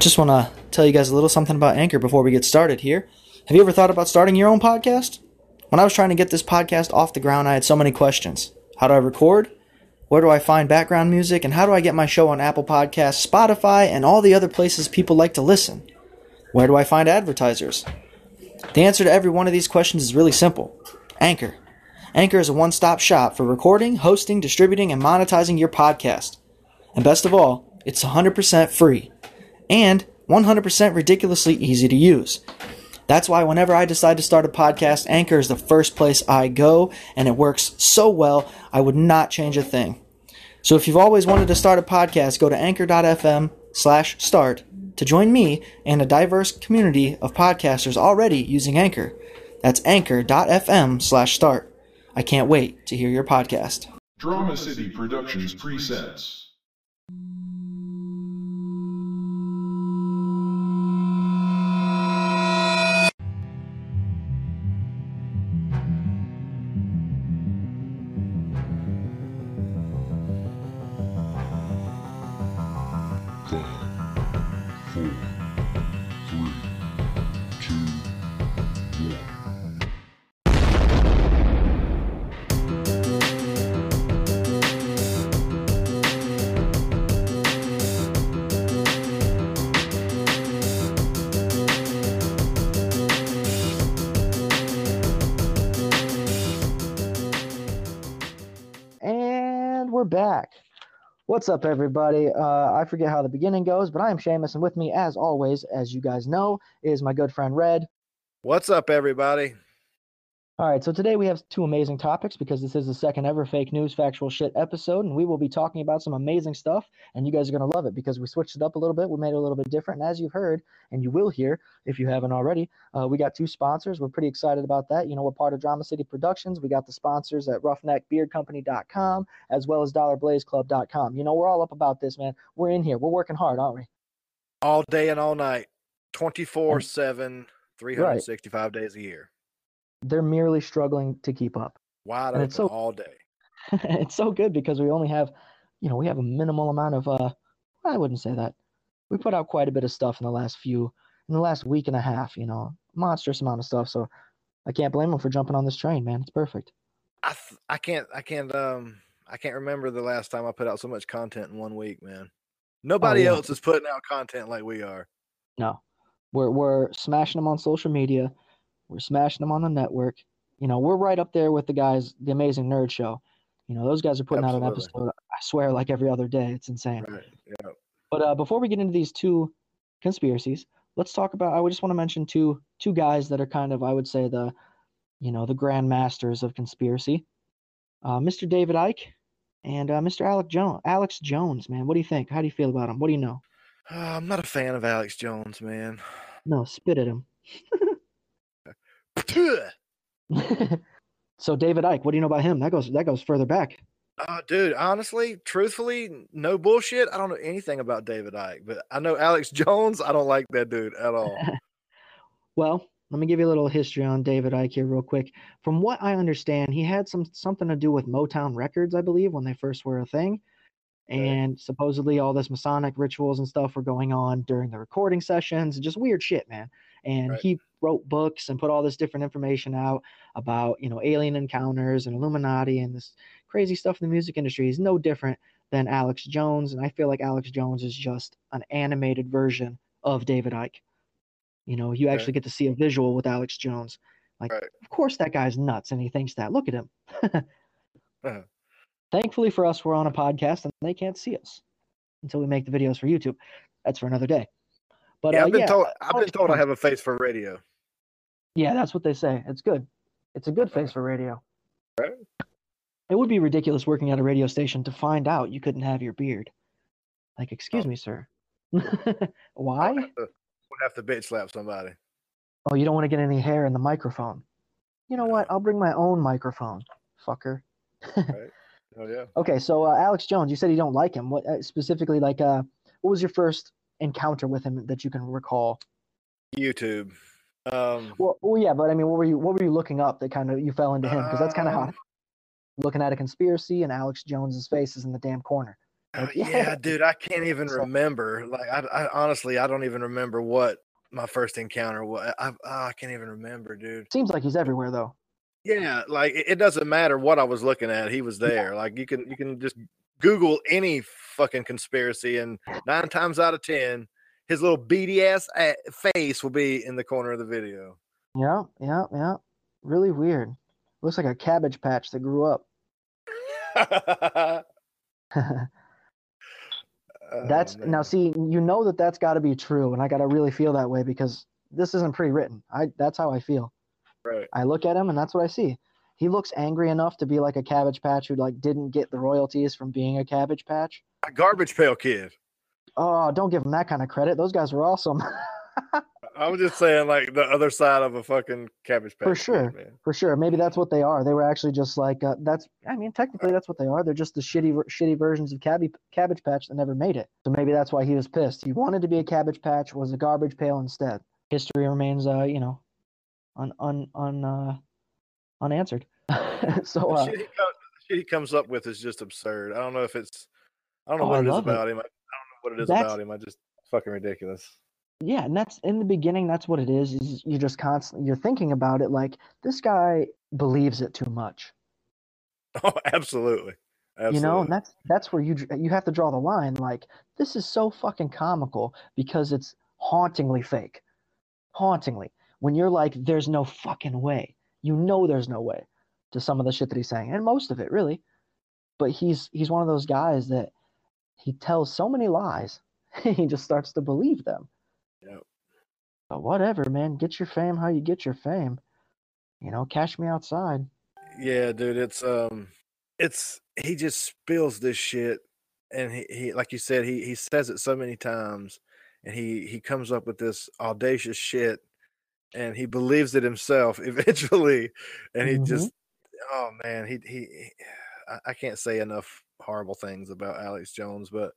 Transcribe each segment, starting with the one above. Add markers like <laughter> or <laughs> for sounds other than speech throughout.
Just want to tell you guys a little something about Anchor before we get started here. Have you ever thought about starting your own podcast? When I was trying to get this podcast off the ground, I had so many questions. How do I record? Where do I find background music? And how do I get my show on Apple Podcasts, Spotify, and all the other places people like to listen? Where do I find advertisers? The answer to every one of these questions is really simple Anchor. Anchor is a one stop shop for recording, hosting, distributing, and monetizing your podcast. And best of all, it's 100% free and 100% ridiculously easy to use. That's why whenever I decide to start a podcast, Anchor is the first place I go, and it works so well, I would not change a thing. So if you've always wanted to start a podcast, go to anchor.fm slash start to join me and a diverse community of podcasters already using Anchor. That's anchor.fm slash start. I can't wait to hear your podcast. Drama City Productions presents. Back. What's up, everybody? Uh, I forget how the beginning goes, but I am Seamus, and with me, as always, as you guys know, is my good friend Red. What's up, everybody? All right, so today we have two amazing topics because this is the second ever fake news factual shit episode, and we will be talking about some amazing stuff, and you guys are going to love it because we switched it up a little bit. We made it a little bit different, and as you've heard, and you will hear if you haven't already, uh, we got two sponsors. We're pretty excited about that. You know, we're part of Drama City Productions. We got the sponsors at roughneckbeardcompany.com as well as dollarblazeclub.com. You know, we're all up about this, man. We're in here. We're working hard, aren't we? All day and all night, 24 7, 365 days a year. They're merely struggling to keep up. Wide And it's so- all day. <laughs> it's so good because we only have, you know, we have a minimal amount of, uh, I wouldn't say that. We put out quite a bit of stuff in the last few, in the last week and a half, you know, monstrous amount of stuff. So I can't blame them for jumping on this train, man. It's perfect. I th- I can't I can't um I can't remember the last time I put out so much content in one week, man. Nobody yeah. else is putting out content like we are. No, we're we're smashing them on social media. We're smashing them on the network. You know, we're right up there with the guys, the Amazing Nerd Show. You know, those guys are putting out an episode. I swear, like every other day. It's insane. Right. Yeah. But uh, before we get into these two conspiracies, let's talk about. I would just want to mention two two guys that are kind of, I would say, the, you know, the grand masters of conspiracy. Uh, Mr. David Icke and uh, Mr. Alec Jones. Alex Jones, man. What do you think? How do you feel about him? What do you know? Uh, I'm not a fan of Alex Jones, man. No, spit at him. <laughs> uh, <laughs> so David Icke, what do you know about him? That goes that goes further back. dude, honestly, truthfully, no bullshit. I don't know anything about David Icke, but I know Alex <laughs> Jones. I don't like that dude at all. <laughs> Well, let me give you a little history on David Icke here, real quick. From what I understand, he had some something to do with Motown Records, I believe, when they first were a thing. And supposedly all this Masonic rituals and stuff were going on during the recording sessions, just weird shit, man. And Right. he wrote books and put all this different information out about, you know, alien encounters and Illuminati and this crazy stuff in the music industry. is no different than Alex Jones, and I feel like Alex Jones is just an animated version of David Icke. You know, you Okay. actually get to see a visual with Alex Jones. Like, Right. of course that guy's nuts, and he thinks that. Look at him. <laughs> Uh-huh. Thankfully for us, we're on a podcast and they can't see us until we make the videos for YouTube. That's for another day. But yeah, uh, I've been yeah, told I've been told I have a face for radio. Yeah, that's what they say. It's good. It's a good face for radio. Right. It would be ridiculous working at a radio station to find out you couldn't have your beard. Like, excuse Oh. me, sir. <laughs> Why? Would have to, have to bitch slap somebody. Oh, you don't want to get any hair in the microphone. You know what? I'll bring my own microphone, fucker. <laughs> Right. Oh yeah. Okay, so uh, Alex Jones, you said you don't like him. What uh, specifically? Like, uh, what was your first encounter with him that you can recall? YouTube. Um, Well, well, yeah, but I mean, what were you what were you looking up that kind of you fell into him? Because that's kind of Um, hot. Looking at a conspiracy and Alex Jones's face is in the damn corner. Oh, Like, <laughs> yeah, dude, I can't even So- remember. Like, I, I honestly, I don't even remember what my first encounter was. I, oh, I can't even remember, dude. Seems like he's everywhere though. Yeah, like it, it doesn't matter what I was looking at. He was there. Like you can, you can just Google any fucking conspiracy, and nine times out of ten, his little beady ass face will be in the corner of the video. Yeah, yeah, yeah. Really weird. Looks like a cabbage patch that grew up. <laughs> <laughs> <laughs> that's Oh, now see, you know that that's got to be true, and I got to really feel that way because this isn't pre-written. I that's how I feel. right. I look at him and that's what I see. He looks angry enough to be like a cabbage patch who like didn't get the royalties from being a cabbage patch. A garbage pail kid. Oh, don't give them that kind of credit. Those guys were awesome. <laughs> I was just saying, like the other side of a fucking cabbage patch. For sure. man. For sure. Maybe that's what they are. They were actually just like uh, that's. I mean, technically, that's what they are. They're just the shitty, shitty versions of Cabbage Cabbage Patch that never made it. So maybe that's why he was pissed. He wanted to be a Cabbage Patch, was a garbage pail instead. History remains, uh, you know, un un un uh, unanswered. <laughs> so The uh, shit, he co- the shit he comes up with is just absurd. I don't know if it's, I don't know Oh, I what it is love it. about him. I, I don't know what it is about him. I just fucking ridiculous. yeah, and that's in the beginning. That's what it is. Is you just constantly you're thinking about it like this guy believes it too much. <laughs> Oh, absolutely. Absolutely. you know and that's that's where you you have to draw the line like this is so fucking comical because it's hauntingly fake hauntingly when you're like there's no fucking way you know there's no way to some of the shit that he's saying and most of it really but he's he's one of those guys that he tells so many lies <laughs> he just starts to believe them Yep. but whatever man get your fame how you get your fame you know cash me outside Yeah, dude, it's um it's he just spills this shit and he, he like you said, he he says it so many times and he he comes up with this audacious shit and he believes it himself <laughs> eventually and he Mhm. just oh man, he he, he I, I can't say enough horrible things about Alex Jones, but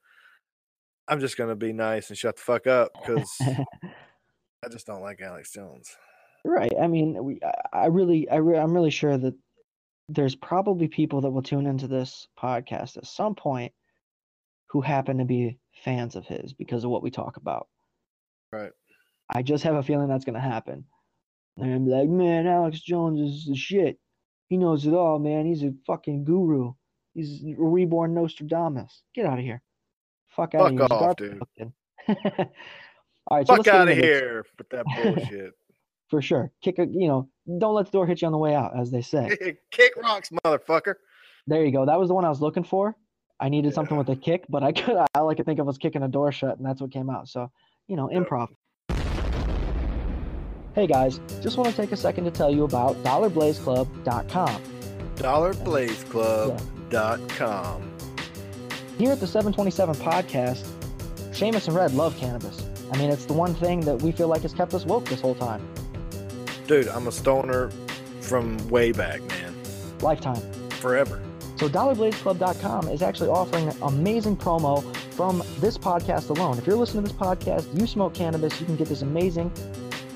I'm just gonna be nice and shut the fuck up <laughs> because I just don't like Alex Jones. Right. I mean, we, I- really, I re- I'm really sure that there's probably people that will tune into this podcast at some point who happen to be fans of his because of what we talk about. Right. I just have a feeling that's going to happen. They're to be like, man, Alex Jones is the shit. He knows it all, man. He's a fucking guru. He's a reborn Nostradamus. Get out of here. Fuck out Fuck of here. Off, dude. <laughs> all right. so Fuck out of here with that <laughs> bullshit. for sure. Kick a, you know, don't let the door hit you on the way out, as they say. <laughs> Kick rocks, motherfucker. There you go. That was the one I was looking for. I needed something with a kick, but I could all I could think of was kicking a door shut, and that's what came out. So, you know, improv. Hey guys, just want to take a second to tell you about DollarBlazeClub.com. DollarBlazeClub.com. Here at the 727 podcast, Seamus and Red love cannabis. I mean, it's the one thing that we feel like has kept us woke this whole time. Dude, I'm a stoner from way back, man. Lifetime. Forever. So DollarBlazeClub.com is actually offering an amazing promo from this podcast alone. If you're listening to this podcast, you smoke cannabis, you can get this amazing,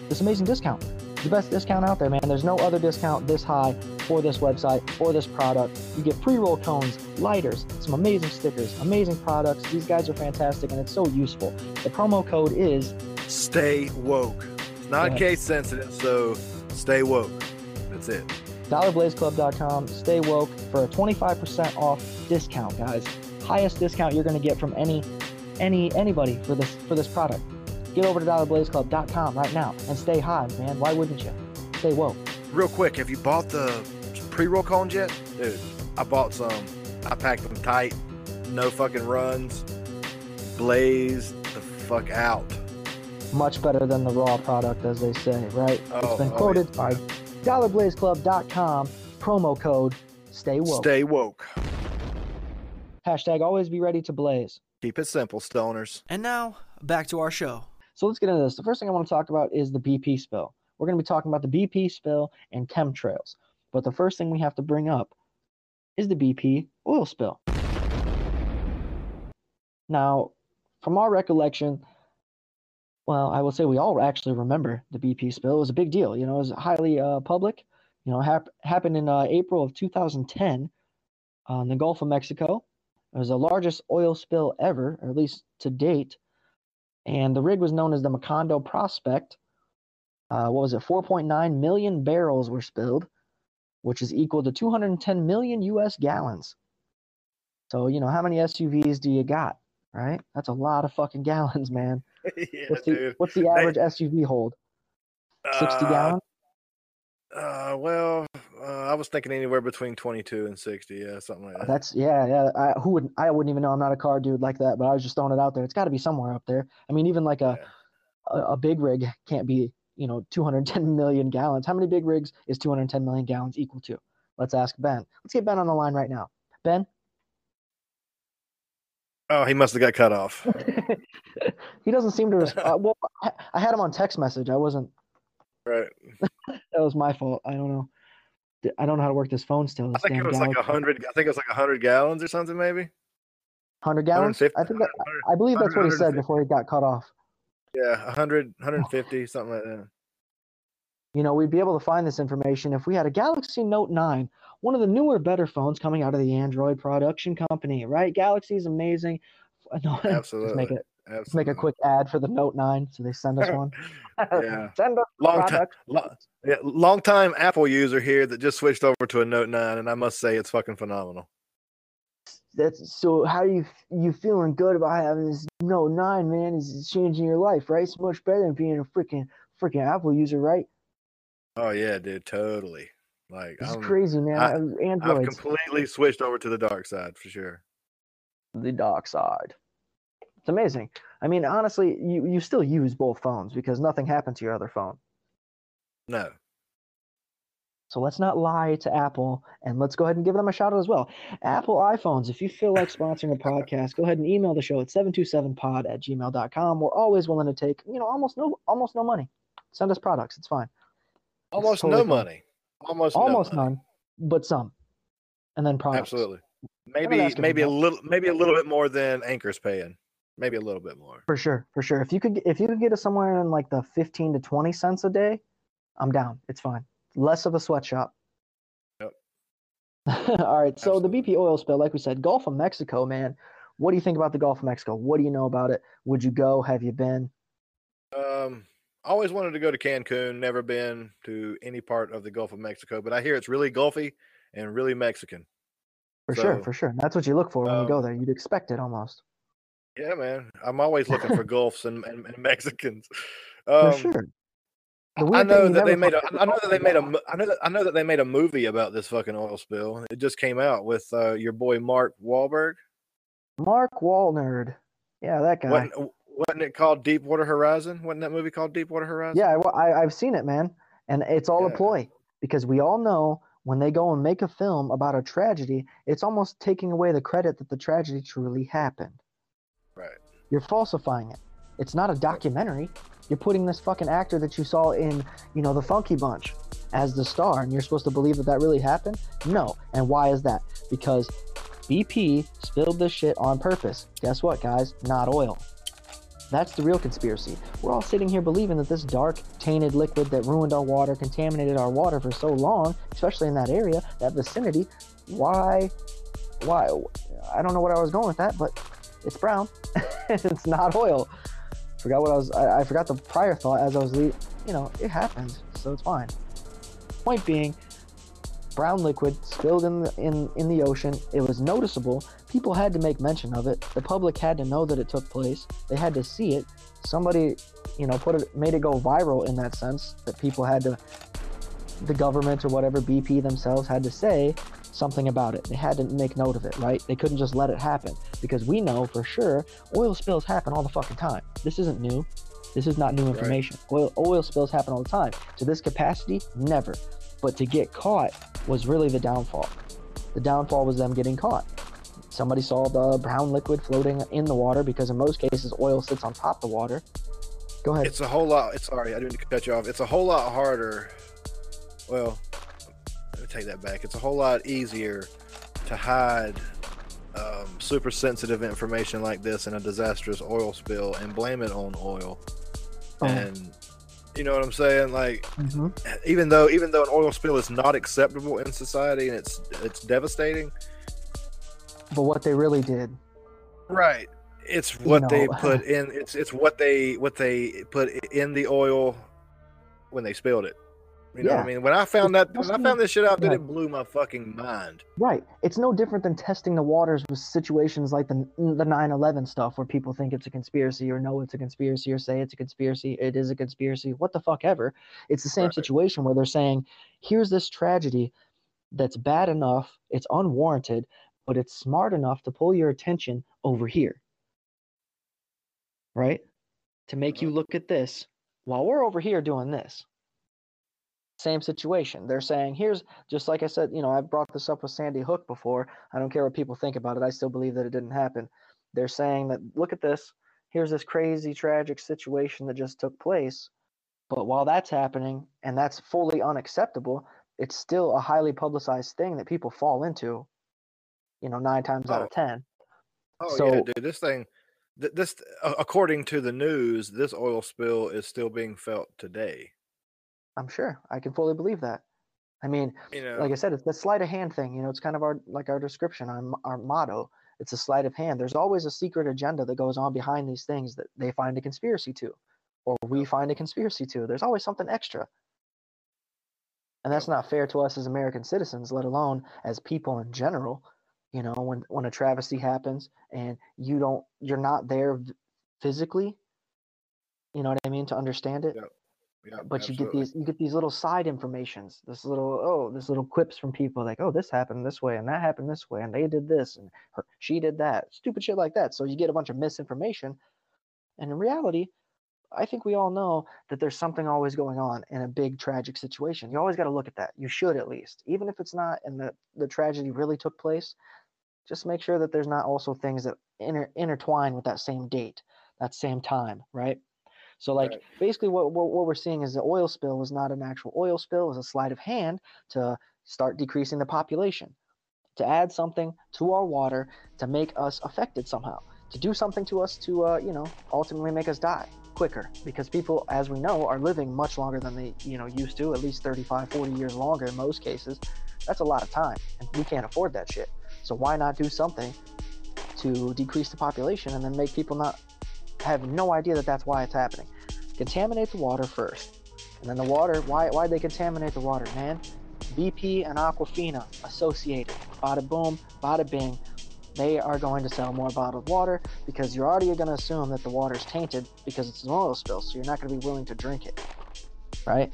this amazing discount. The best discount out there, man. There's no other discount this high for this website or this product. You get pre-roll cones, lighters, some amazing stickers, amazing products. These guys are fantastic and it's so useful. The promo code is Stay woke. It's not Yeah. case sensitive, so stay woke. That's it. DollarBlazeClub.com. Stay woke for a 25% off discount, guys. Highest discount you're going to get from any any anybody for this for this product. Get over to DollarBlazeClub.com right now and stay high, man. Why wouldn't you? Stay woke. Real quick, have you bought the pre-roll cones yet? Dude, I bought some. I packed them tight. No fucking runs. Blaze the fuck out. Much better than the raw product, as they say, right? Oh, it's been oh, quoted yeah. by DollarBlazeClub.com. Promo code Stay woke. Stay woke. Hashtag always be ready to blaze. Keep it simple, stoners. And now, back to our show. So let's get into this. The first thing I want to talk about is the BP spill. We're going to be talking about the BP spill and chemtrails. But the first thing we have to bring up is the BP oil spill. Now, from our recollection, well, I will say we all actually remember the BP spill. It was a big deal. You know, it was highly uh, public. You know, hap- happened in uh, April of 2010 uh, the Gulf of Mexico. It was the largest oil spill ever, or at least to date. And the rig was known as the Macondo Prospect. Uh, what was it? 4.9 million barrels were spilled, which is equal to 210 million US gallons. So, you know, how many SUVs do you got? Right? That's a lot of fucking <laughs> gallons, man. <laughs> yeah, What's the, what's the They- average SUV hold? 60 Uh, gallons? Uh, well, uh, I was thinking anywhere between 22 and 60. Yeah, something like that. That's yeah, yeah. I who would I wouldn't even know. I'm not a car dude like that, but I was just throwing it out there. It's got to be somewhere up there. I mean, even like a, a a big rig can't be you know 210 million gallons. How many big rigs is 210 million gallons equal to? Let's ask Ben. Let's get Ben on the line right now. Ben, Oh, he must have got cut off. <laughs> he doesn't seem to respond. <laughs> well, I, I had him on text message. I wasn't. right. That was my fault. I don't know. I don't know how to work this phone still. I think it was like a hundred. I think it was like a hundred gallons or something, maybe. 100 gallons. I think that, I believe that's what he said before he got cut off. Yeah, 100, 150, <sighs> something like that. You know, we'd be able to find this information if we had a Galaxy Note 9, one of the newer, better phones coming out of the Android production company, right? Galaxy's amazing. <laughs> No, Absolutely. Let's make it. Absolutely. Let's make a quick ad for the Note 9, so they send us <laughs> one. Yeah. <laughs> send us long time. products. Lo- yeah, long time Apple user here that just switched over to a Note 9, and I must say it's fucking phenomenal. That's so. How you you feeling good about having this Note 9, man? Is it changing your life, right? It's much better than being a freaking freaking Apple user, right? Oh yeah, dude, totally. Like It's crazy, man. I- I, I've completely switched over to the dark side for sure. the dark side. It's amazing. I mean, honestly, you you still use both phones because nothing happened to your other phone. No, So let's not lie to Apple and let's go ahead and give them a shout out as well. Apple iPhones, if you feel like sponsoring a podcast, go ahead and email the show at 727pod at gmail.com. We're always willing to take, you know, almost no almost no money. Send us products. It's fine. almost totally no fine. money. Almost almost no money. none, but some. And then products. Absolutely. Maybe maybe a little maybe a little bit more than Anchor's paying. Maybe a little bit more. For sure, for sure. If you could if you could get us somewhere in like the 15 to 20 cents a day, I'm down. It's fine. Less of a sweatshop. Yep. <laughs> All right. So the BP oil spill, like we said, Gulf of Mexico, man. What do you think about the Gulf of Mexico? What do you know about it? Would you go? Have you been? Um, always wanted to go to Cancun. Never been to any part of the Gulf of Mexico, but I hear it's really Gulfy and really Mexican. For sure, for sure. That's what you look for when you go um, there. You'd expect it almost. Yeah, man. I'm always looking for Gulfs and, and, and Mexicans. For Um, sure. I- The I weird know that they made a. I know that they made a. I know that I know that they made a movie about this fucking oil spill. It just came out with uh, your boy Mark Wahlberg. Mark Walnerd. Yeah, that guy. Wasn't, wasn't it called Deepwater Horizon? Wasn't that movie called Deepwater Horizon? Yeah, I, I, I've seen it, man. And it's all a ploy because we all know when they go and make a film about a tragedy, it's almost taking away the credit that the tragedy truly happened. Right. You're falsifying it. It's not a documentary. You're putting this fucking actor that you saw in, you know, the Funky Bunch as the star, and you're supposed to believe that that really happened? No. And why is that? Because BP spilled this shit on purpose. Guess what, guys? Not oil. That's the real conspiracy. We're all sitting here believing that this dark, tainted liquid that ruined our water, contaminated our water for so long, especially in that area, that vicinity, why, why, I don't know what I was going with that, but it's brown. <laughs> it's not oil. Forgot what I was, I, I forgot the prior thought as I was, le- you know, it happens, so it's fine. Point being, brown liquid spilled in the, in, in the ocean. It was noticeable. People had to make mention of it. The public had to know that it took place. They had to see it. Somebody, you know, put it made it go viral in that sense that people had to the government or whatever BP themselves had to say something about it. They had to make note of it, right? They couldn't just let it happen because we know for sure oil spills happen all the fucking time. This isn't new. This is not new information. Oil oil spills happen all the time. To this capacity, never. But to get caught was really the downfall. The downfall was them getting caught. Somebody saw the brown liquid floating in the water because in most cases oil sits on top of the water. Go ahead. It's a whole lot. It's sorry, I didn't cut you off. It's a whole lot harder. Well, take that back. It's a whole lot easier to hide um, super sensitive information like this in a disastrous oil spill and blame it on oil. Oh. And you know what I'm saying? Like, Mhm. even though even though an oil spill is not acceptable in society and it's it's devastating, but what they really did. Right. It's what they <laughs> put in. It's it's what they what they put in the oil when they spilled it. You know what Yeah. I mean? When I found that when I found this shit out, yeah. it blew my fucking mind. Right. It's no different than testing the waters with situations like the the 9/11 stuff where people think it's a conspiracy or know it's a conspiracy or say it's a conspiracy, it is a conspiracy, what the fuck ever. It's the same Right. situation where they're saying, "Here's this tragedy that's bad enough, it's unwarranted, but it's smart enough to pull your attention over here." Right? To make you look at this while we're over here doing this. Same situation. They're saying, here's just like I said, you know, I've brought this up with Sandy Hook before. I don't care what people think about it. I still believe that it didn't happen. They're saying that look at this. Here's this crazy, tragic situation that just took place. But while that's happening and that's fully unacceptable, it's still a highly publicized thing that people fall into, you know, nine times out of Oh. 10. ten. Oh yeah, dude. This thing, th- this according to the news, this oil spill is still being felt today. I'm sure. I can fully believe that. I mean, You know, like I said, it's the sleight of hand thing. You know, it's kind of our like our description, our our motto. It's a sleight of hand. There's always a secret agenda that goes on behind these things that they find a conspiracy to, or we find a conspiracy to. There's always something extra, and that's not fair to us as American citizens, let alone as people in general. You know, when when a travesty happens and you don't, you're not there physically. You know what I mean to understand it yeah, but you get these you get these little side informations this little oh this little quips from people like oh this happened this way and that happened this way and they did this and her, she did that stupid shit like that. So you get a bunch of misinformation and in reality i think we all know that there's something always going on in a big tragic situation. You always got to look at that. You should at least. Even if it's not and the, the tragedy really took place just make sure that there's not also things that inter- intertwine with that same date that same time right so like Right. basically what, what what we're seeing is the oil spill was not an actual oil spill, it was a sleight of hand to start decreasing the population, to add something to our water to make us affected somehow, to do something to us to uh, you know ultimately make us die quicker because people as we know are living much longer than they you know used to at least 35 40 years longer in most cases that's a lot of time and we can't afford that shit so why not do something to decrease the population and then make people not have no idea that that's why it's happening. Contaminate the water first. And then the water, why why they contaminate the water, man? BP and Aquafina associated. Bada boom, bada bing. They are going to sell more bottled water because you're already going to assume that the water's tainted because it's an oil spill, so you're not going to be willing to drink it. Right?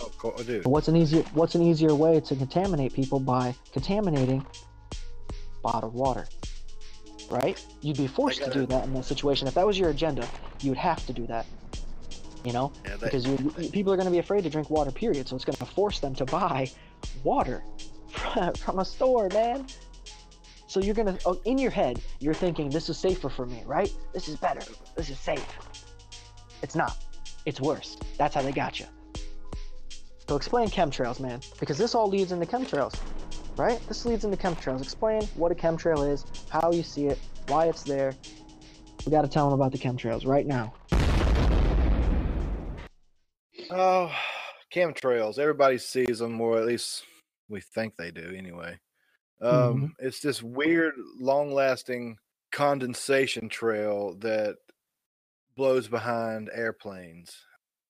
Oh, cool, dude. What's an easier what's an easier way to contaminate people by contaminating bottled water? Right? You'd be forced to do that in that situation. If that was your agenda, you would have to do that. You know? Yeah, Because you, you- people are going to be afraid to drink water, period. So it's going to force them to buy water <laughs> from a store, man. So you're going to, oh, in your head, you're thinking, this is safer for me, right? This is better. This is safe. It's not. It's worse. That's how they got you. So explain chemtrails, man, because this all leads into chemtrails, right? This leads into chemtrails. Explain what a chemtrail is, how you see it, why it's there. We got to tell them about the chemtrails right now. Oh, chemtrails. Everybody sees them, or at least we think they do anyway. Um, Mm-hmm. It's this weird, long lasting condensation trail that blows behind airplanes,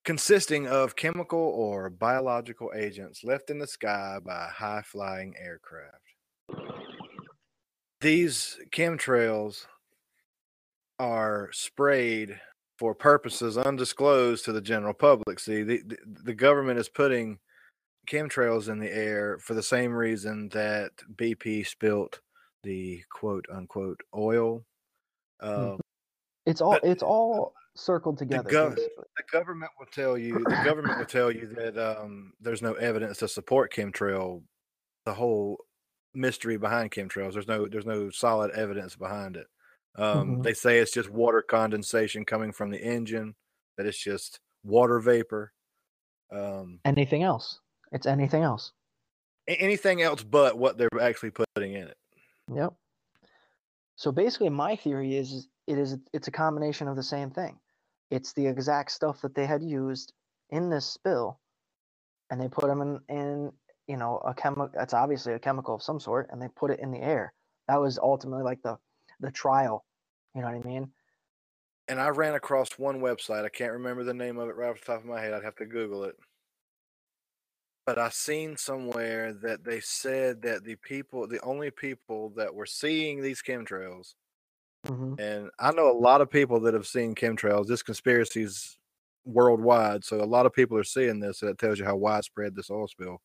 consisting of chemical or biological agents left in the sky by high flying aircraft. These chemtrails are sprayed for purposes undisclosed to the general public. See, the, the, the government is putting chemtrails in the air for the same reason that BP spilt the quote unquote oil. Um, It's all it's all circled together. gov- the government will tell you the government will tell you that um, there's no evidence to support chemtrail. The whole mystery behind chemtrails. There's no there's no solid evidence behind it. Um, Mhm. They say it's just water condensation coming from the engine. That it's just water vapor. Um, Anything else? It's anything else. anything else but what they're actually putting in it. Yep. So basically, my theory is is it is it's a combination of the same thing. It's the exact stuff that they had used in this spill, and they put them in in you know a chemical. It's obviously a chemical of some sort, and they put it in the air. That was ultimately like the the trial. You know what I mean? And I ran across one website. I can't remember the name of it right off the top of my head. I'd have to Google it. But I seen somewhere that they said that the people, the only people that were seeing these chemtrails, hmm and I know a lot of people that have seen chemtrails. This conspiracy's worldwide, so a lot of people are seeing this. And it tells you how widespread this oil spill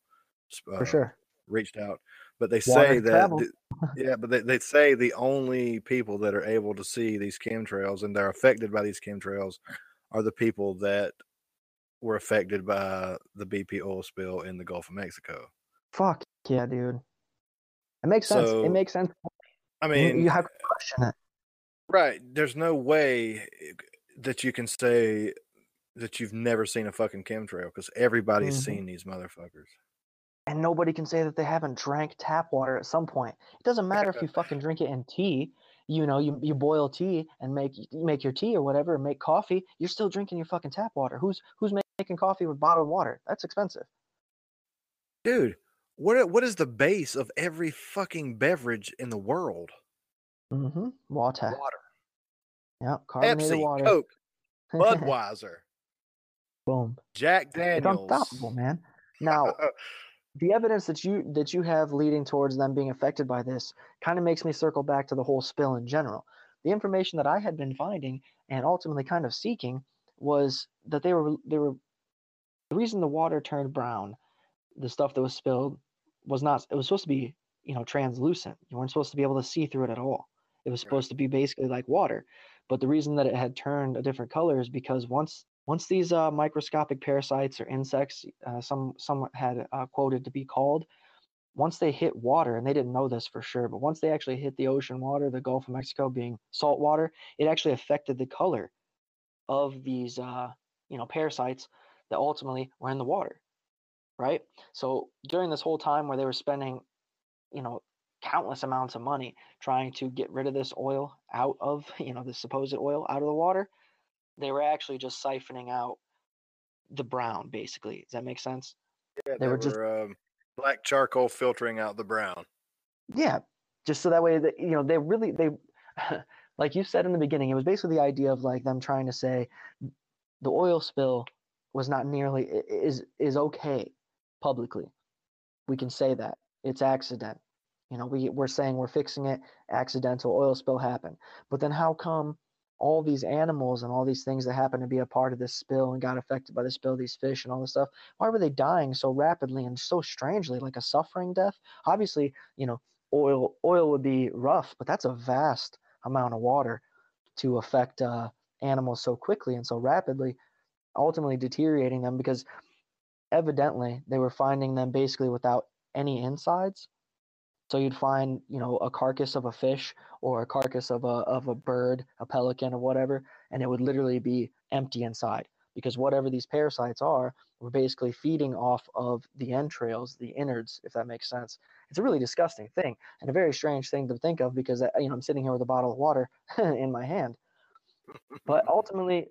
uh, For sure. reached out. But they Water say that, yeah, but they, they say the only people that are able to see these chemtrails and they're affected by these chemtrails are the people that were affected by the BP oil spill in the Gulf of Mexico. Fuck yeah, dude. It makes sense. So, it makes sense. I You- mean, you have to question it. Right? There's no way eh, that you can say that you've never seen a fucking chemtrail because everybody's Mhm. seen these motherfuckers. And nobody can say that they haven't drank tap water at some point. It doesn't matter if you <laughs> fucking drink it in tea. You know, you, you boil tea and make you make your tea or whatever, and make coffee. You're still drinking your fucking tap water. Who's who's making coffee with bottled water? That's expensive. Dude, what what is the base of every fucking beverage in the world? Mm-hmm. Water. Water. Yep. Carbonated Pepsi, water. Coke, <laughs> Budweiser, Boom. Jack Daniels. It's unstoppable, man. Now, <laughs> the evidence that you that you have leading towards them being affected by this kind of makes me circle back to the whole spill in general. The information that I had been finding and ultimately kind of seeking was that they were they were the reason the water turned brown, the stuff that was spilled was not it was supposed to be, you know, translucent. You weren't supposed to be able to see through it at all. It was supposed to be basically like water. But the reason that it had turned a different color is because once once these uh, microscopic parasites or insects, uh, some some had uh, quoted to be called, once they hit water, and they didn't know this for sure, but once they actually hit the ocean water, the Gulf of Mexico being salt water, it actually affected the color of these uh, you know parasites that ultimately were in the water, right? So during this whole time where they were spending, you know, countless amounts of money trying to get rid of this oil out of <laughs> you know the supposed oil out of the water they were actually just siphoning out the brown basically. Does that make sense? Yeah, They they, were were, just- um, black charcoal filtering out the brown. yeah just so that way that you know they really they <laughs> like you said in the beginning it was basically the idea of like them trying to say the oil spill was not nearly is is okay publicly. We can say that. It's accident you know we, we're saying we're fixing it accidental oil spill happened. But then how come all these animals and all these things that happen to be a part of this spill and got affected by the spill these fish and all this stuff why were they dying so rapidly and so strangely like a suffering death? Obviously you know oil oil would be rough but that's a vast amount of water to affect uh, animals so quickly and so rapidly ultimately deteriorating them because evidently they were finding them basically without any insides so you'd find you know a carcass of a fish or a carcass of a of a bird a pelican or whatever and it would literally be empty inside because whatever these parasites are we're basically feeding off of the entrails the innards if that makes sense. It's a really disgusting thing and a very strange thing to think of because uh, you know i'm sitting here with a bottle of water <laughs> in my hand. But <laughs> ultimately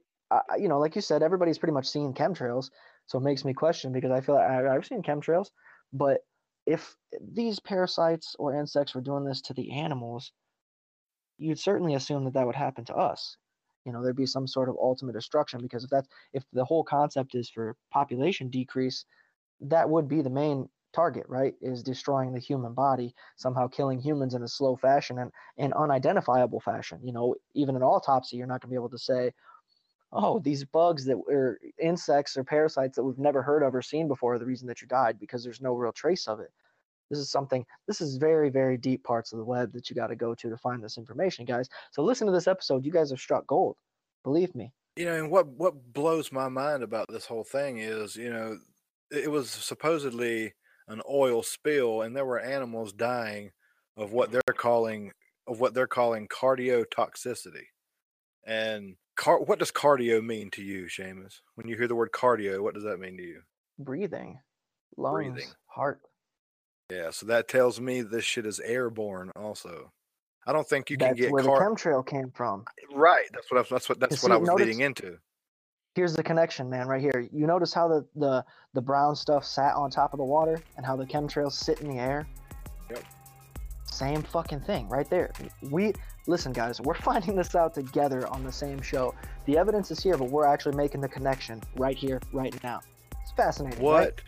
you know like you said everybody's pretty much seen chemtrails so it makes me question because i feel like i've seen chemtrails but if these parasites or insects were doing this to the animals you'd certainly assume that that would happen to us. You know there'd be some sort of ultimate destruction because if that's if the whole concept is for population decrease that would be the main target right is destroying the human body somehow killing humans in a slow fashion and in unidentifiable fashion. You know even an autopsy you're not going to be able to say oh these bugs that were insects or parasites that we've never heard of or seen before are the reason that you died because there's no real trace of it. This is something this is very very deep parts of the web that you got to go to to find this information guys. So listen to this episode you guys have struck gold believe me. You know, and what what blows my mind about this whole thing is, you know, it was supposedly an oil spill, and there were animals dying of what they're calling of what they're calling cardiotoxicity. And car- what does cardio mean to you, Seamus? When you hear the word cardio, what does that mean to you? breathing lungs Breathing. heart Yeah, so that tells me this shit is airborne. Also, I don't think you can that's get where car- the chemtrail came from right. That's what I, that's what that's what I was notice- leading into. here's the connection man right here you notice how the the the brown stuff sat on top of the water and how the chemtrails sit in the air Yep. Same fucking thing right there. We listen, guys. We're <laughs> finding this out together on the same show. The evidence is here, but we're actually making the connection right here, right now. It's fascinating. What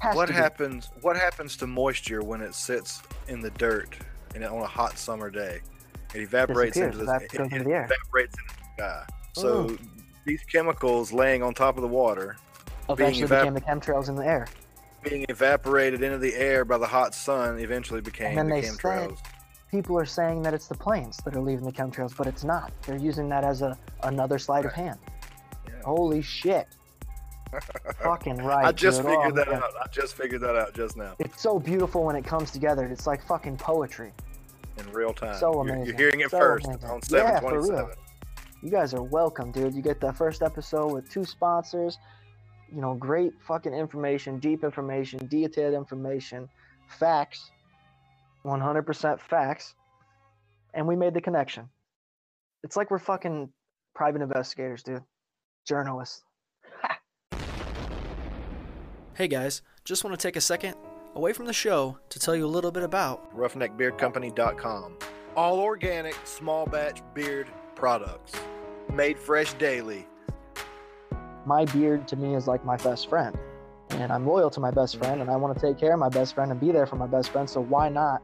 Has what to be. happens what happens to moisture when it sits in the dirt and on a hot summer day? It evaporates into the, it, it into the air. evaporates into the sky. Oh. So these chemicals laying on top of the water Eventually became the chemtrails in the air. being evaporated into the air by the hot sun eventually became the they said- chemtrails. People are saying that it's the planes that are leaving the chemtrails, but it's not. They're using that as a another sleight of hand. Yeah. Holy shit! <laughs> Fucking right. I just dude. Oh, figured that man. out. I just figured that out just now It's so beautiful when it comes together. It's like fucking poetry. in real time. So You're- You're, hearing it So first amazing. on Yeah, for real. You guys are welcome, dude. You get the first episode with two sponsors. You know, great fucking information, deep information, detailed information, facts, 100% facts. And we made the connection. It's like we're fucking private investigators, dude. Journalists. <laughs> Hey guys, just want to take a second away from the show to tell you a little bit about roughneckbeardcompany.com. All organic, small batch beard products. Made fresh daily. My beard to me is like my best friend. And I'm loyal to my best friend and I want to take care of my best friend and be there for my best friend. So why not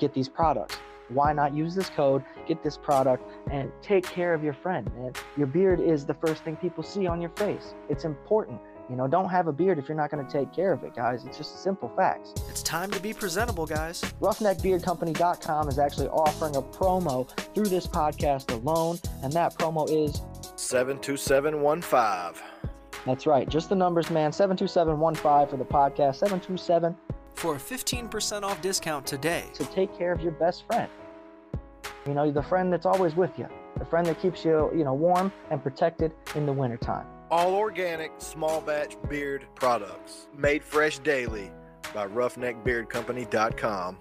get these products? Why not use this code, get this product, and take care of your friend, man? Your beard is the first thing people see on your face. It's important. You know, don't have a beard if you're not going to take care of it, guys. It's just simple facts. it's time to be presentable, guys. RoughneckBeardCompany.com is actually offering a promo through this podcast alone, and that promo is 72715. that's right, just the numbers, man. 72715 for the podcast, 727 For a 15% off discount today. to take care of your best friend. You know, the friend that's always with you, the friend that keeps you, you know, warm and protected in the wintertime. All organic, small batch beard products. Made fresh daily by roughneckbeardcompany.com.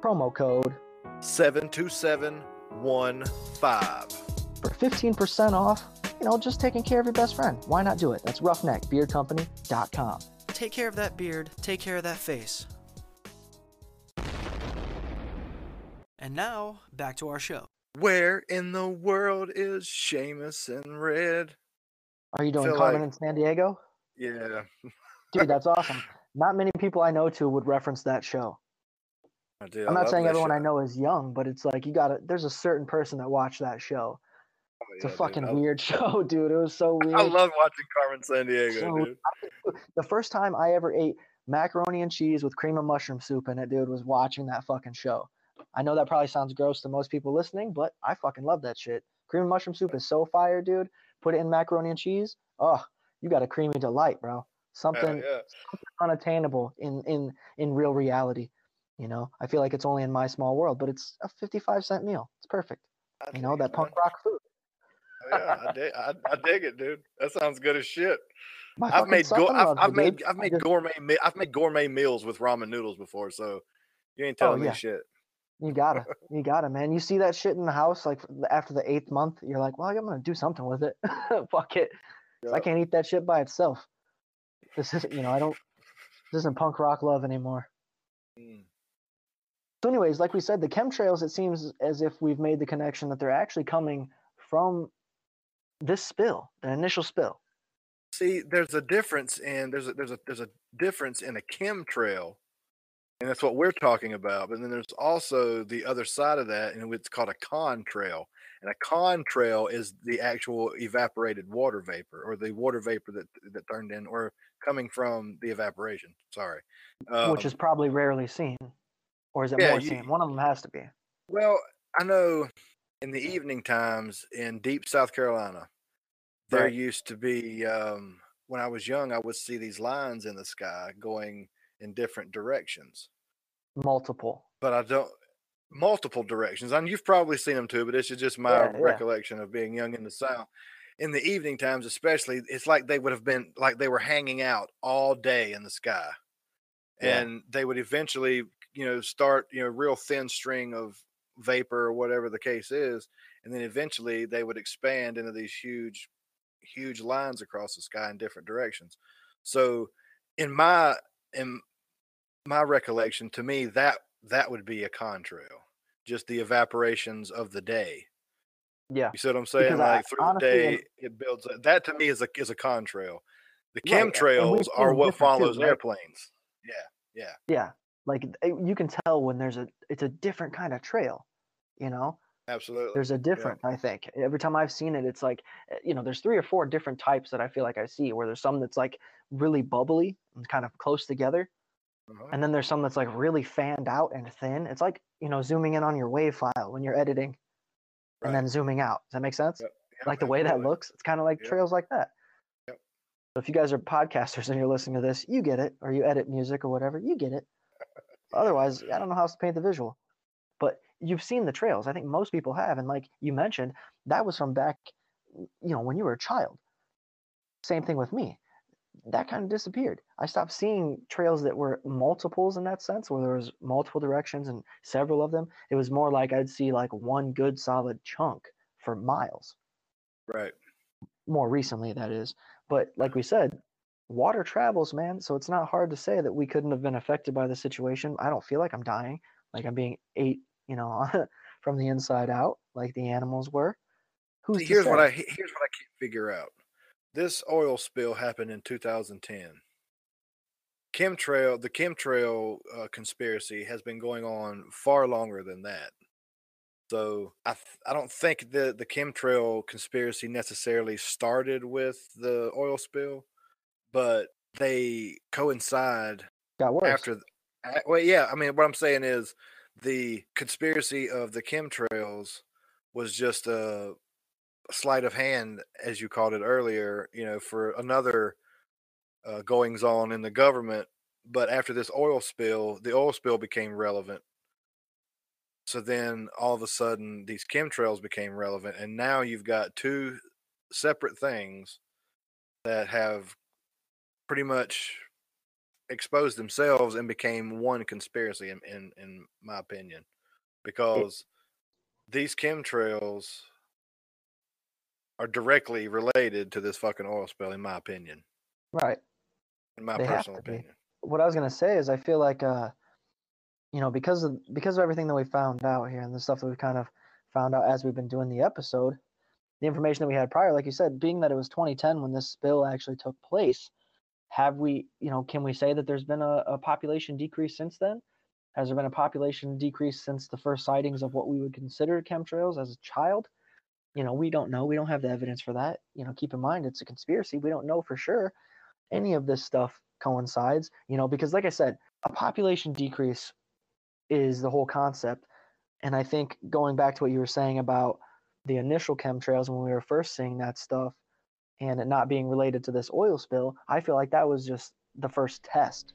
Promo code 72715. for 15% off, you know, just taking care of your best friend. Why not do it? That's roughneckbeardcompany.com. Take care of that beard, take care of that face. And now, back to our show. Where in the world is Seamus and Red? Are you doing Feel Carmen like- in San Diego? Yeah. Dude, that's <laughs> awesome. Not many people I know to would reference that show. I did. I'm not saying that everyone I know is young, but it's like you gotta there's a certain person that watched that show. It's a yeah, dude. fucking I- weird <laughs> show, dude. It was so <laughs> weird. I love watching Carmen Sandiego, So- dude. <laughs> the first time I ever ate macaroni and cheese with cream of mushroom soup in it, dude, was watching that fucking show. I know that probably sounds gross to most people listening, but I fucking love that shit. Cream of mushroom soup is so fire, dude. Put it in macaroni and cheese. Oh, you got a creamy delight, bro. Something yeah. unattainable in in in real reality. You know, I feel like it's only in my small world, but it's a 55 cent meal. It's perfect. I You know, that punk rock food. Yeah, I dig, I, I dig it, dude. That sounds good as shit. My I've made go- I've, I've made dude. I've made just- gourmet me- I've made gourmet meals with ramen noodles before, so you ain't Oh, telling yeah. me shit. You gotta, <laughs> you gotta, man. You see that shit in the house, like after the eighth month, you're like, well, I'm gonna do something with it. <laughs> Fuck it. 'Cause I can't eat that shit by itself. This is, you know, I don't. This isn't punk rock love anymore. Mm. So, anyways, like we said, the chemtrails. It seems as if we've made the connection that they're actually coming from this spill, the initial spill. See, there's a difference in there's a there's a there's a difference in a chemtrail, and that's what we're talking about. But then there's also the other side of that, and it's called a contrail. And a contrail is the actual evaporated water vapor, or the water vapor that that turned in, or coming from the evaporation. Sorry, which Um, is probably rarely seen, or is it yeah, more you- seen? One of them has to be. Well, I know in the evening times in deep South Carolina, there Right. used to be um, when I was young, I would see these lines in the sky going in different directions, Multiple. but I don't multiple directions. And you've probably seen them too, but this is just my Yeah, yeah. recollection of being young in the South. In the evening times, especially, it's like they would have been like they were hanging out all day in the sky, Yeah. and they would eventually, you know, start you know real thin string of vapor or whatever the case is, and then eventually they would expand into these huge, huge lines across the sky in different directions. So, in my in my recollection, to me that that would be a contrail. just the evaporations of the day. Yeah. You see what I'm saying? Because I- like through honestly, the day, it builds. A, that to me is a is a contrail. The Right, chemtrails seen are what different too, follows right? airplanes. Yeah, yeah, Yeah. Like you can tell when there's a it's a different kind of trail, you know? absolutely. There's a difference, I think. Every time I've seen it, it's like, uh, you know, there's three or four different types that I feel like I see where there's some that's like really bubbly and kind of close together. Uh-huh. And then there's some that's like really fanned out and thin. It's like, you know, zooming in on your wave file when you're editing and then zooming out. Does that make sense? Yep, like the way that looks, it's kind of like trails like that. Yep. So if you guys are podcasters and you're listening to this, you get it, or you edit music or whatever, you get it. Otherwise, I don't know how else to paint the visual. But you've seen the trails. I think most people have, and like you mentioned, that was from back, you know, when you were a child. Same thing with me. That kind of disappeared. I stopped seeing trails that were multiples in that sense, where there was multiple directions and several of them. It was more like I'd see like one good solid chunk for miles Right. more recently that is but like we said water travels man so it's not hard to say that we couldn't have been affected by the situation i don't feel like i'm dying like i'm being ate you know <laughs> from the inside out like the animals were who's See, here's what? I here's what I can't figure out. This oil spill happened in 2010. Chemtrail, the chemtrail uh, conspiracy has been going on far longer than that. So I th- I don't think the the chemtrail conspiracy necessarily started with the oil spill, but they coincide got worse. after well yeah i mean what i'm saying is the conspiracy of the chemtrails was just a, a sleight of hand as you called it earlier you know for another uh, goings on in the government but after this oil spill the oil spill became relevant. So then all of a sudden these chemtrails became relevant and now you've got two separate things that have pretty much exposed themselves and became one conspiracy in in, in my opinion because these chemtrails are directly related to this fucking oil spill in my opinion. Right. In my They personal to be. opinion. What I was gonna say is I feel like uh you know because of because of everything that we found out here and the stuff that we kind of found out as we've been doing the episode, the information that we had prior, like you said, being that it was 2010 when this spill actually took place, have we you know can we say that there's been a, a population decrease since then? Has there been a population decrease since the first sightings of what we would consider chemtrails as a child? You know, we don't know. We don't have the evidence for that. You know, keep in mind it's a conspiracy. We don't know for sure any of this stuff coincides, you know, because like I said, a population decrease is the whole concept. And I think going back to what you were saying about the initial chemtrails when we were first seeing that stuff and it not being related to this oil spill, I feel like that was just the first test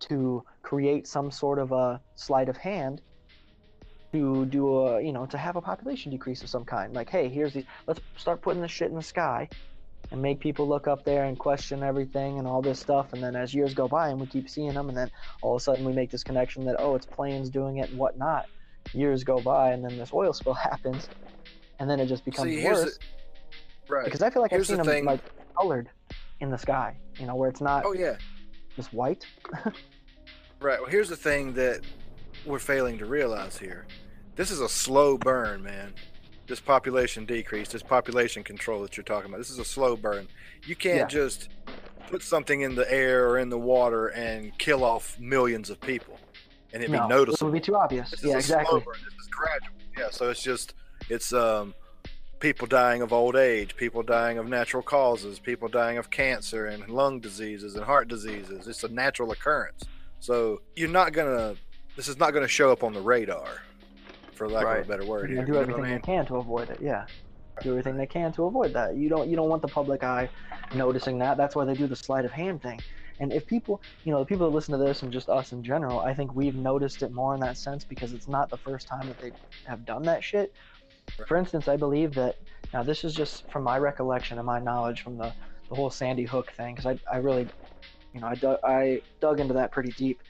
to create some sort of a sleight of hand to do a you know to have a population decrease of some kind like hey here's the let's start putting this shit in the sky and make people look up there and question everything and all this stuff. And then as years go by and we keep seeing them, and then all of a sudden we make this connection that oh, it's planes doing it and whatnot. Years go by, and then this oil spill <laughs> happens, and then it just becomes See, here's the- worse right because I feel like Here's I've the seen them thing- like colored in the sky. You know, where it's not oh yeah just white. <laughs> Right. Well, here's the thing that we're failing to realize here. This is a slow burn, man. This population decrease, this population control that you're talking about. This is a slow burn. You can't just put something in the air or in the water and kill off millions of people and it no, be it noticeable. would be too obvious. This Yeah, is a slow exactly. burn. This is gradual. Yeah, so it's just it's um people dying of old age, people dying of natural causes, people dying of cancer and lung diseases and heart diseases. It's a natural occurrence. So you're not gonna this is not gonna show up on the radar, for lack of a better word. And Here. do You know everything I mean? they can to avoid it. Yeah, do everything they can to avoid that. You don't you don't want the public eye noticing that. That's why they do the sleight of hand thing. And if people, you know, the people that listen to this and just us in general, I think we've noticed it more in that sense because it's not the first time that they have done that shit. For instance, I believe that now this is just from my recollection and my knowledge from the, the whole Sandy Hook thing because I, I really, you know, I dug, I dug into that pretty deep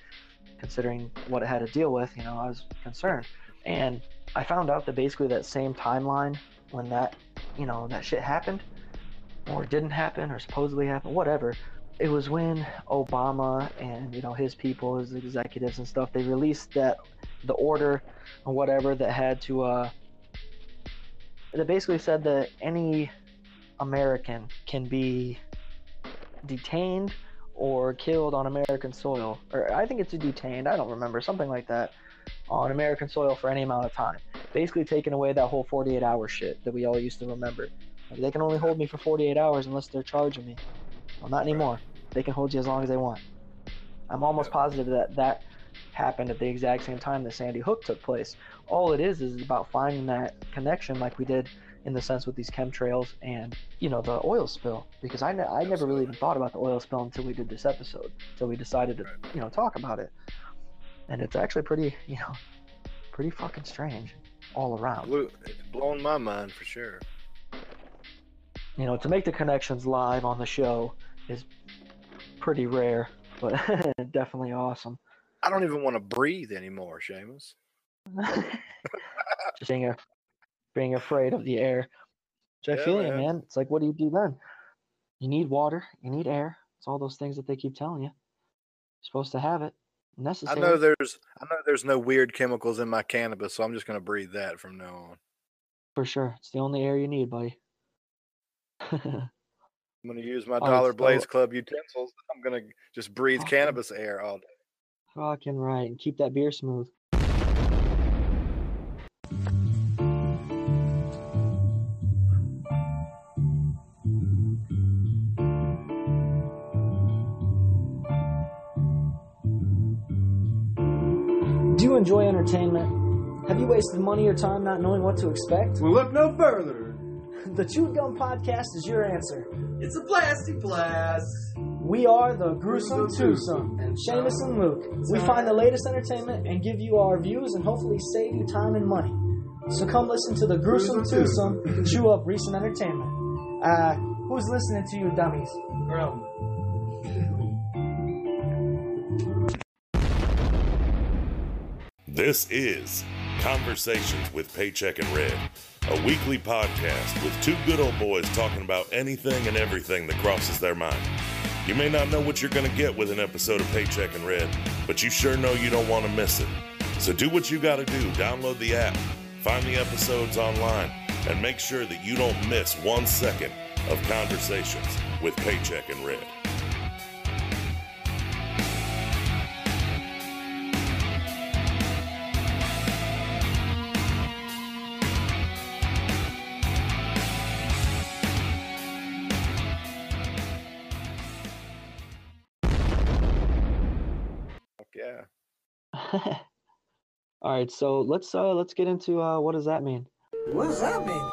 considering what it had to deal with. You know, I was concerned. And I found out that basically that same timeline when that, you know, that shit happened or didn't happen or supposedly happened, whatever. It was when Obama and, you know, his people, his executives and stuff, they released that the order or whatever that had to uh, that basically said that any American can be detained or killed on American soil, or I think it's a detained, I don't remember, something like that, on American soil for any amount of time. Basically, taking away that whole 48 hour shit that we all used to remember. Like, they can only hold me for 48 hours unless they're charging me. Well, not anymore. They can hold you as long as they want. I'm almost positive that that happened at the exact same time that Sandy Hook took place. All it is is about finding that connection, like we did in the sense with these chemtrails and you know the oil spill. Because I, ne- I never really even thought about the oil spill until we did this episode, until we decided to you know talk about it. And it's actually pretty you know pretty fucking strange all around. Blew, it's blowing my mind for sure. You know to make the connections live on the show is pretty rare, but <laughs> definitely awesome. I don't even want to breathe anymore, Seamus. <laughs> just being a, being afraid of the air. Which I Yeah, feel you, man. man. It's like, what do you do then? You need water. You need air. It's all those things that they keep telling you. You're supposed to have it. Necessary. I know there's I know there's no weird chemicals in my cannabis, so I'm just gonna breathe that from now on. for sure. It's the only air you need, buddy. <laughs> I'm gonna use my Oh, Dollar Blaze oh. Club utensils. I'm gonna just breathe oh, Awesome. cannabis air all day. Fucking right. And keep that beer smooth. Do you enjoy entertainment? Have you wasted money or time not knowing what to expect? Well, look no further. <laughs> The Chewed Gum Podcast is your answer. It's a plastic blast. We are the Gruesome Twosome, and Seamus and Luke. We find the latest entertainment and give you our views and hopefully save you time and money. So come listen to the Gruesome Twosome chew up recent entertainment. Uh, who's listening to you, dummies? Bro. This is Conversations with Paycheck and Red, a weekly podcast with two good old boys talking about anything and everything that crosses their mind. You may not know what you're going to get with an episode of Paycheck and Red, but you sure know you don't want to miss it. So do what you got to do download the app, find the episodes online, and make sure that you don't miss one second of Conversations with Paycheck and Red. All right, so let's uh let's get into uh what does that mean? What does that mean?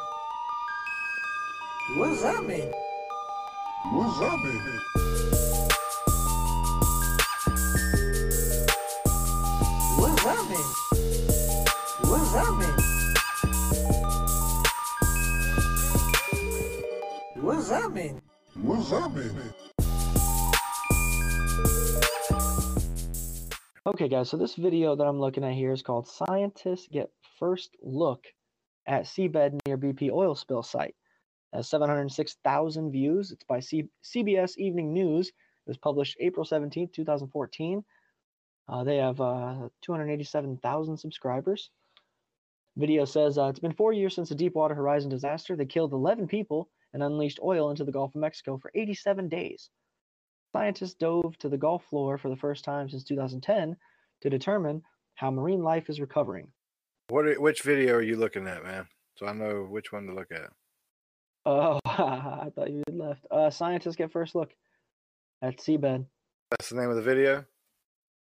What does that mean? What's up, baby? What does that mean? What does that mean? What does that mean? What's up, baby? Okay, guys, so this video that I'm looking at here is called Scientists Get First Look at Seabed Near BP Oil Spill Site. It has 706,000 views. It's by C- CBS Evening News. It was published April 17, 2014. Uh, they have uh, 287,000 subscribers. Video says uh, it's been four years since the Deepwater Horizon disaster. They killed 11 people and unleashed oil into the Gulf of Mexico for 87 days. Scientists dove to the Gulf floor for the first time since 2010 to determine how marine life is recovering. What? Are, which video are you looking at, man? So I know which one to look at. Oh, <laughs> I thought you had left. Uh, scientists get first look at seabed. That's the name of the video.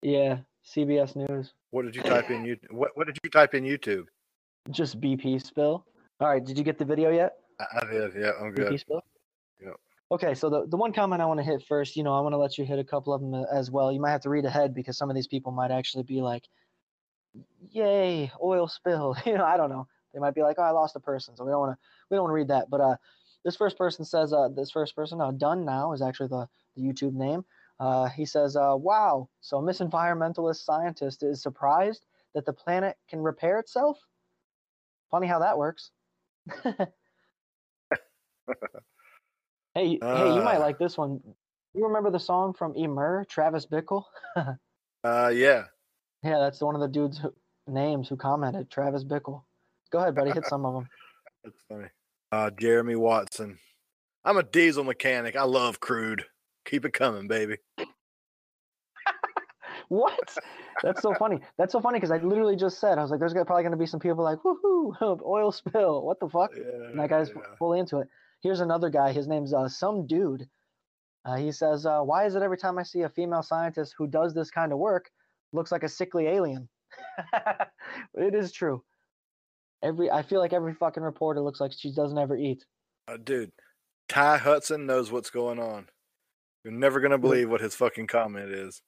Yeah, CBS News. What did you type in? You what? What did you type in YouTube? Just BP spill. All right, did you get the video yet? I, did. Yeah, I'm BP good. spill. Okay, so the, the one comment I want to hit first, you know, I want to let you hit a couple of them as well. You might have to read ahead because some of these people might actually be like, "Yay, oil spill!" <laughs> You know, I don't know. They might be like, "Oh, I lost a person," so we don't want to we don't want to read that. But uh, this first person says, uh, this first person, uh, done now is actually the the YouTube name. Uh, he says, uh, "Wow, so a misenvironmentalist scientist is surprised that the planet can repair itself." Funny how that works. <laughs> hey, hey, you might Uh. like this one. You remember the song from Emur, Travis Bickle? <laughs> Uh, yeah. Yeah, that's one of the dudes who names who commented. Travis Bickle. Go ahead, buddy. Hit <laughs> some of them. That's funny. Uh, Jeremy Watson. I'm a diesel mechanic. I love crude. Keep it coming, baby. <laughs> What? That's so funny. That's so funny because I literally just said I was like, "There's probably going to be some people like, woohoo, oil spill. What the fuck?" And that guy's yeah. fully into it. Here's another guy. His name's uh, some dude. Uh, he says, uh, "Why is it every time I see a female scientist who does this kind of work, looks like a sickly alien?" <laughs> it is true. Every I feel like every fucking reporter looks like she doesn't ever eat. Uh, dude, Ty Hudson knows what's going on. You're never gonna believe what his fucking comment is.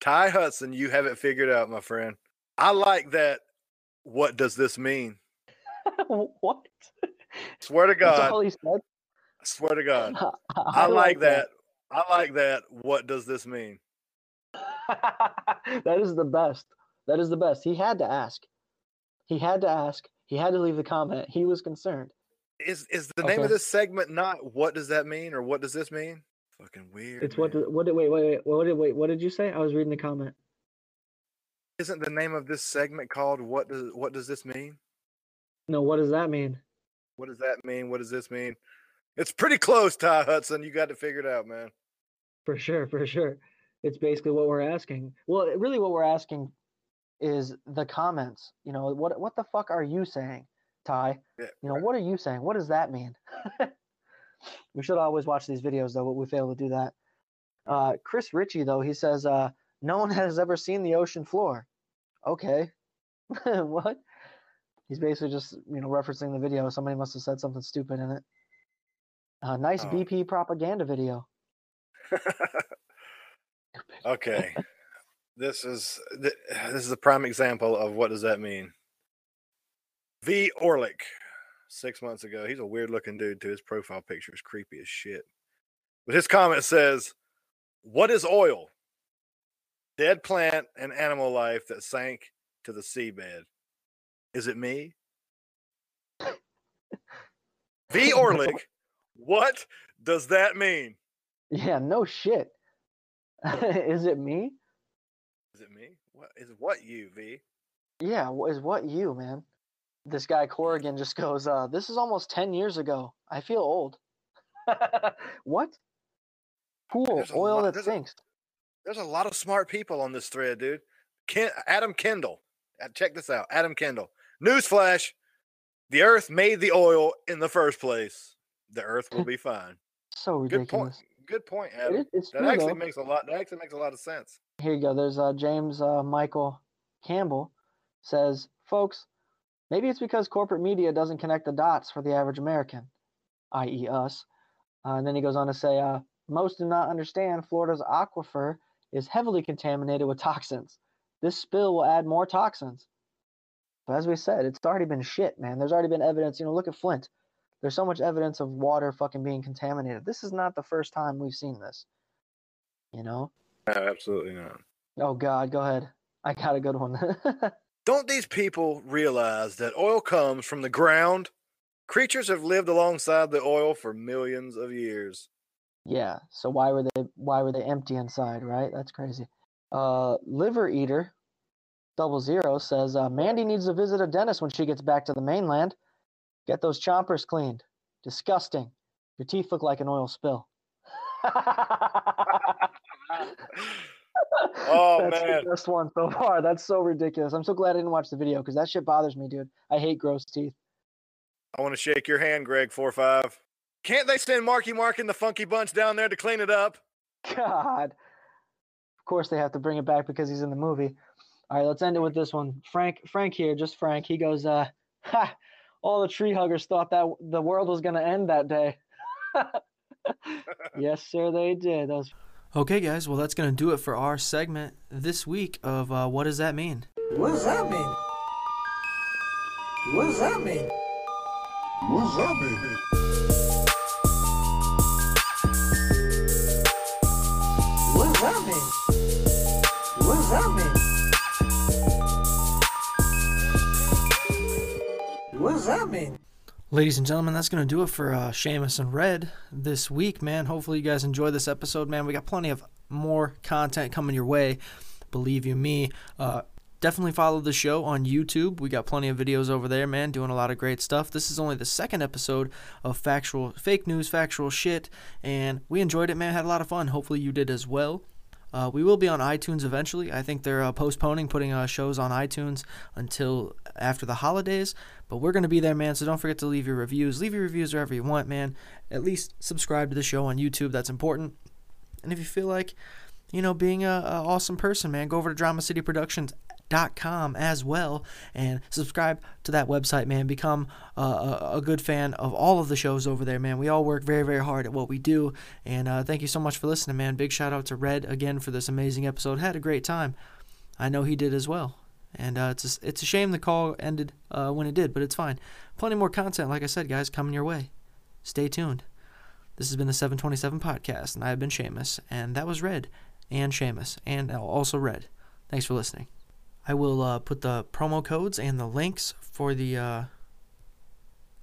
Ty Hudson, you have it figured out, my friend. I like that. What does this mean? <laughs> what? Swear to That's God. all he said. Swear to God. <laughs> I, I like that. I like that. What does this mean? <laughs> that is the best. That is the best. He had to ask. He had to ask. He had to leave the comment. He was concerned. Is is the name of this segment not what does that mean or what does this mean? Fucking weird. It's what? Did, what? Did, wait, wait, wait. What did? Wait, what did you say? I was reading the comment. Isn't the name of this segment called what does what does this mean? No, what does that mean? What does that mean? What does this mean? It's pretty close, Ty Hudson. You got to figure it figured out, man. For sure, for sure. It's basically what we're asking. Well, really, what we're asking is the comments. You know, what what the fuck are you saying, Ty? Yeah, You know, what are you saying? What does that mean? <laughs> we should always watch these videos though, but we fail to do that. Uh, Chris Ritchie though, he says, uh, no one <laughs> has ever seen the ocean floor. Okay, <laughs> what? He's basically just you know referencing the video. Somebody must have said something stupid in it. Uh, nice Oh. BP propaganda video. <laughs> okay. This is this is a prime example of what does that mean. V Orlick, six months ago. He's a weird looking dude too. His profile picture is creepy as shit. But his comment says, What is oil? Dead plant and animal life that sank to the seabed. Is it me? <laughs> V Orlick, what does that mean? Yeah, no shit. <laughs> is it me? Is it me? What is what you, V? Yeah, is what you, man? This guy Corrigan just goes, uh, this is almost 10 years ago. I feel old. <laughs> what? A oil lot- that sinks. There's a lot of smart people on this thread, dude. Ken, Adam Kendall. Uh, Check this out. Adam Kendall. Newsflash. The earth made the oil in the first place. The earth will be fine. So ridiculous. Good point. Good point, It Adam. it's That true, actually though. makes a lot that actually makes a lot of sense. Here you go. There's uh, James uh, Michael Campbell says, folks, maybe it's because corporate media doesn't connect the dots for the average American, i.e., us. Uh, and then he goes on to say, uh, most do not understand Florida's aquifer is heavily contaminated with toxins. This spill will add more toxins. But as we said, it's already been shit, man. There's already been evidence. You know, look at Flint. There's so much evidence of water fucking being contaminated. This is not the first time we've seen this. You know? No, absolutely not. Oh God, go ahead. I got a good one. <laughs> Don't these people realize that oil comes from the ground? Creatures have lived alongside the oil for millions of years. yeah. So why were they why were they empty inside, right? That's crazy. Uh liver eater double zero says uh, Mandy needs to visit a dentist when she gets back to the mainland. Get those chompers cleaned. Disgusting. Your teeth look like an oil spill. <laughs> Oh, That's man. the best one so far. That's so ridiculous. I'm so glad I didn't watch the video because that shit bothers me, dude. I hate gross teeth. I want to shake your hand, Greg four five. Can't they send Marky Mark and the Funky Bunch down there to clean it up? <laughs> God. Of course they have to bring it back because he's in the movie. All right, let's end it with this one. Frank Frank here, just Frank. He goes, uh, <laughs> ha, all the tree huggers thought that the world was gonna end that day. <laughs> yes, sir, they did. Those Okay, guys, well, that's going to do it for our segment this week of uh, What Does That Mean? What does that mean? What does that mean? What's up, baby? What does that mean? Ladies and gentlemen, that's going to do it for uh, Seamus and Red this week, man. Hopefully, you guys enjoyed this episode, man. We got plenty of more content coming your way. Believe you me. Uh, Definitely follow the show on YouTube. We got plenty of videos over there, man, doing a lot of great stuff. This is only the second episode of factual, fake news, factual shit, and we enjoyed it, man. Had a lot of fun. Hopefully, you did as well. Uh, we will be on iTunes eventually. I think they're uh, postponing putting uh, shows on iTunes until after the holidays, but we're going to be there, man. So don't forget to leave your reviews. Leave your reviews wherever you want, man. At least subscribe to the show on YouTube. That's important. And if you feel like, you know, being a, a awesome person, man, go over to Drama City Productions com as well and subscribe to that website man become uh, a, a, good fan of all of the shows over there man we all work very very hard at what we do and uh, thank you so much for listening man big shout out to red again for this amazing episode had a great time i know he did as well and uh, it's a, it's a shame the call ended uh, when it did but it's fine plenty more content like i said guys coming your way stay tuned this has been the 727 podcast and i have been Seamus and that was red and Seamus and also red thanks for listening I will uh, put the promo codes and the links for the, uh,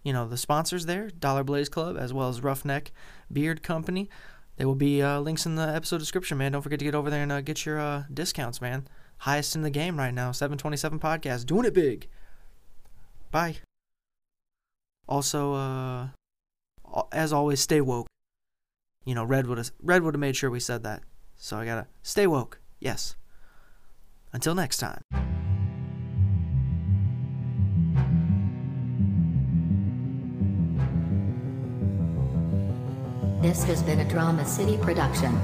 you know, the sponsors there, Dollar Blaze Club, as well as Roughneck Beard Company. There will be uh, links in the episode description, man. Don't forget to get over there and uh, get your uh, discounts, man. Highest in the game right now. 727 podcast, doing it big. Bye. Also, uh, as always, stay woke. You know, Red would have Red would have made sure we said that. So I gotta stay woke. Yes. Until next time. This has been a Drama City production.